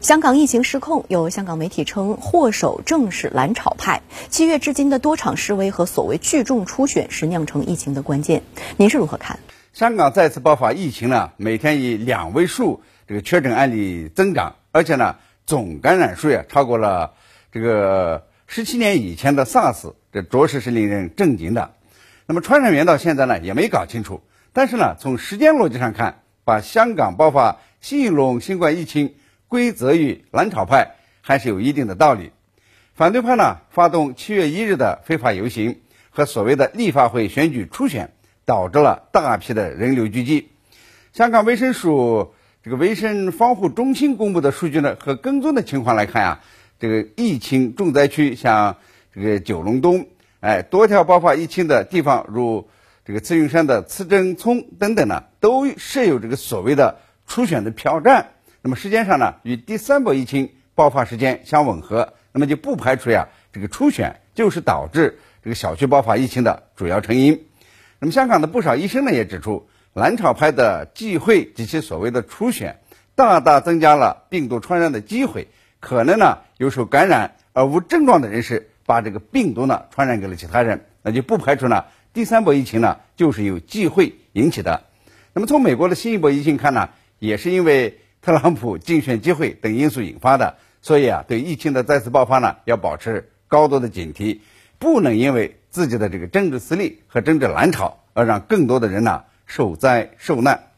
香港疫情失控，有香港媒体称祸首正是蓝潮派。七月至今的多场示威和所谓聚众初选是酿成疫情的关键。您是如何看？香港再次爆发疫情呢？每天以两位数这个确诊案例增长，而且呢总感染数呀超过了这个十七年以前的 SARS，这着实是令人震惊的。那么传染源到现在呢也没搞清楚，但是呢从时间逻辑上看，把香港爆发新一轮新冠疫情归责于蓝潮派还是有一定的道理。反对派呢发动七月一日的非法游行和所谓的立法会选举初选，导致了大批的人流聚集。香港卫生署这个卫生防护中心公布的数据呢和跟踪的情况来看呀，这个疫情重灾区像这个九龙东。哎，多条爆发疫情的地方，如这个慈云山的慈正村等等呢，都设有这个所谓的初选的票站。那么时间上呢，与第三波疫情爆发时间相吻合，那么就不排除呀，这个初选就是导致这个小区爆发疫情的主要成因。那么香港的不少医生呢也指出，蓝潮派的忌讳及其所谓的初选，大大增加了病毒传染的机会，可能呢有受感染而无症状的人士。把这个病毒呢传染给了其他人，那就不排除呢第三波疫情呢就是由忌讳引起的。那么从美国的新一波疫情看呢，也是因为特朗普竞选机会等因素引发的。所以啊，对疫情的再次爆发呢，要保持高度的警惕，不能因为自己的这个政治私利和政治蓝潮而让更多的人呢受灾受难。